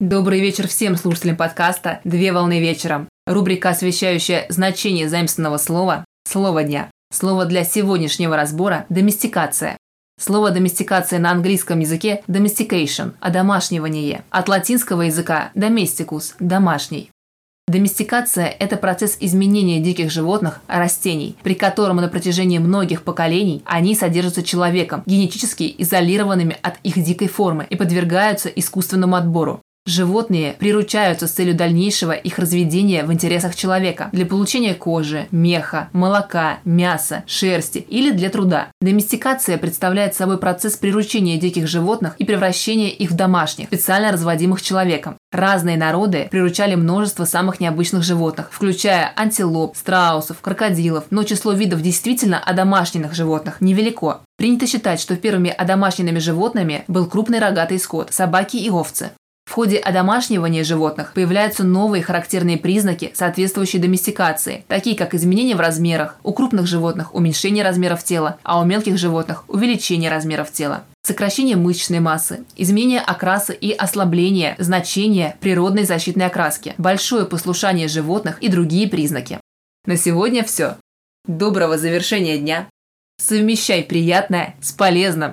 Добрый вечер всем слушателям подкаста «Две волны вечером». Рубрика, освещающая значение заимственного слова «Слово дня». Слово для сегодняшнего разбора – «доместикация». Слово «доместикация» на английском языке – «domestication» – «одомашнивание». От латинского языка «domesticus» – «домашний». Доместикация – это процесс изменения диких животных, растений, при котором на протяжении многих поколений они содержатся человеком, генетически изолированными от их дикой формы и подвергаются искусственному отбору. Животные приручаются с целью дальнейшего их разведения в интересах человека для получения кожи, меха, молока, мяса, шерсти или для труда. Доместикация представляет собой процесс приручения диких животных и превращения их в домашних, специально разводимых человеком. Разные народы приручали множество самых необычных животных, включая антилоп, страусов, крокодилов, но число видов действительно одомашненных животных невелико. Принято считать, что первыми одомашненными животными был крупный рогатый скот – собаки и овцы. В ходе одомашнивания животных появляются новые характерные признаки, соответствующие доместикации, такие как изменения в размерах, у крупных животных уменьшение размеров тела, а у мелких животных увеличение размеров тела сокращение мышечной массы, изменение окраса и ослабление значения природной защитной окраски, большое послушание животных и другие признаки. На сегодня все. Доброго завершения дня. Совмещай приятное с полезным.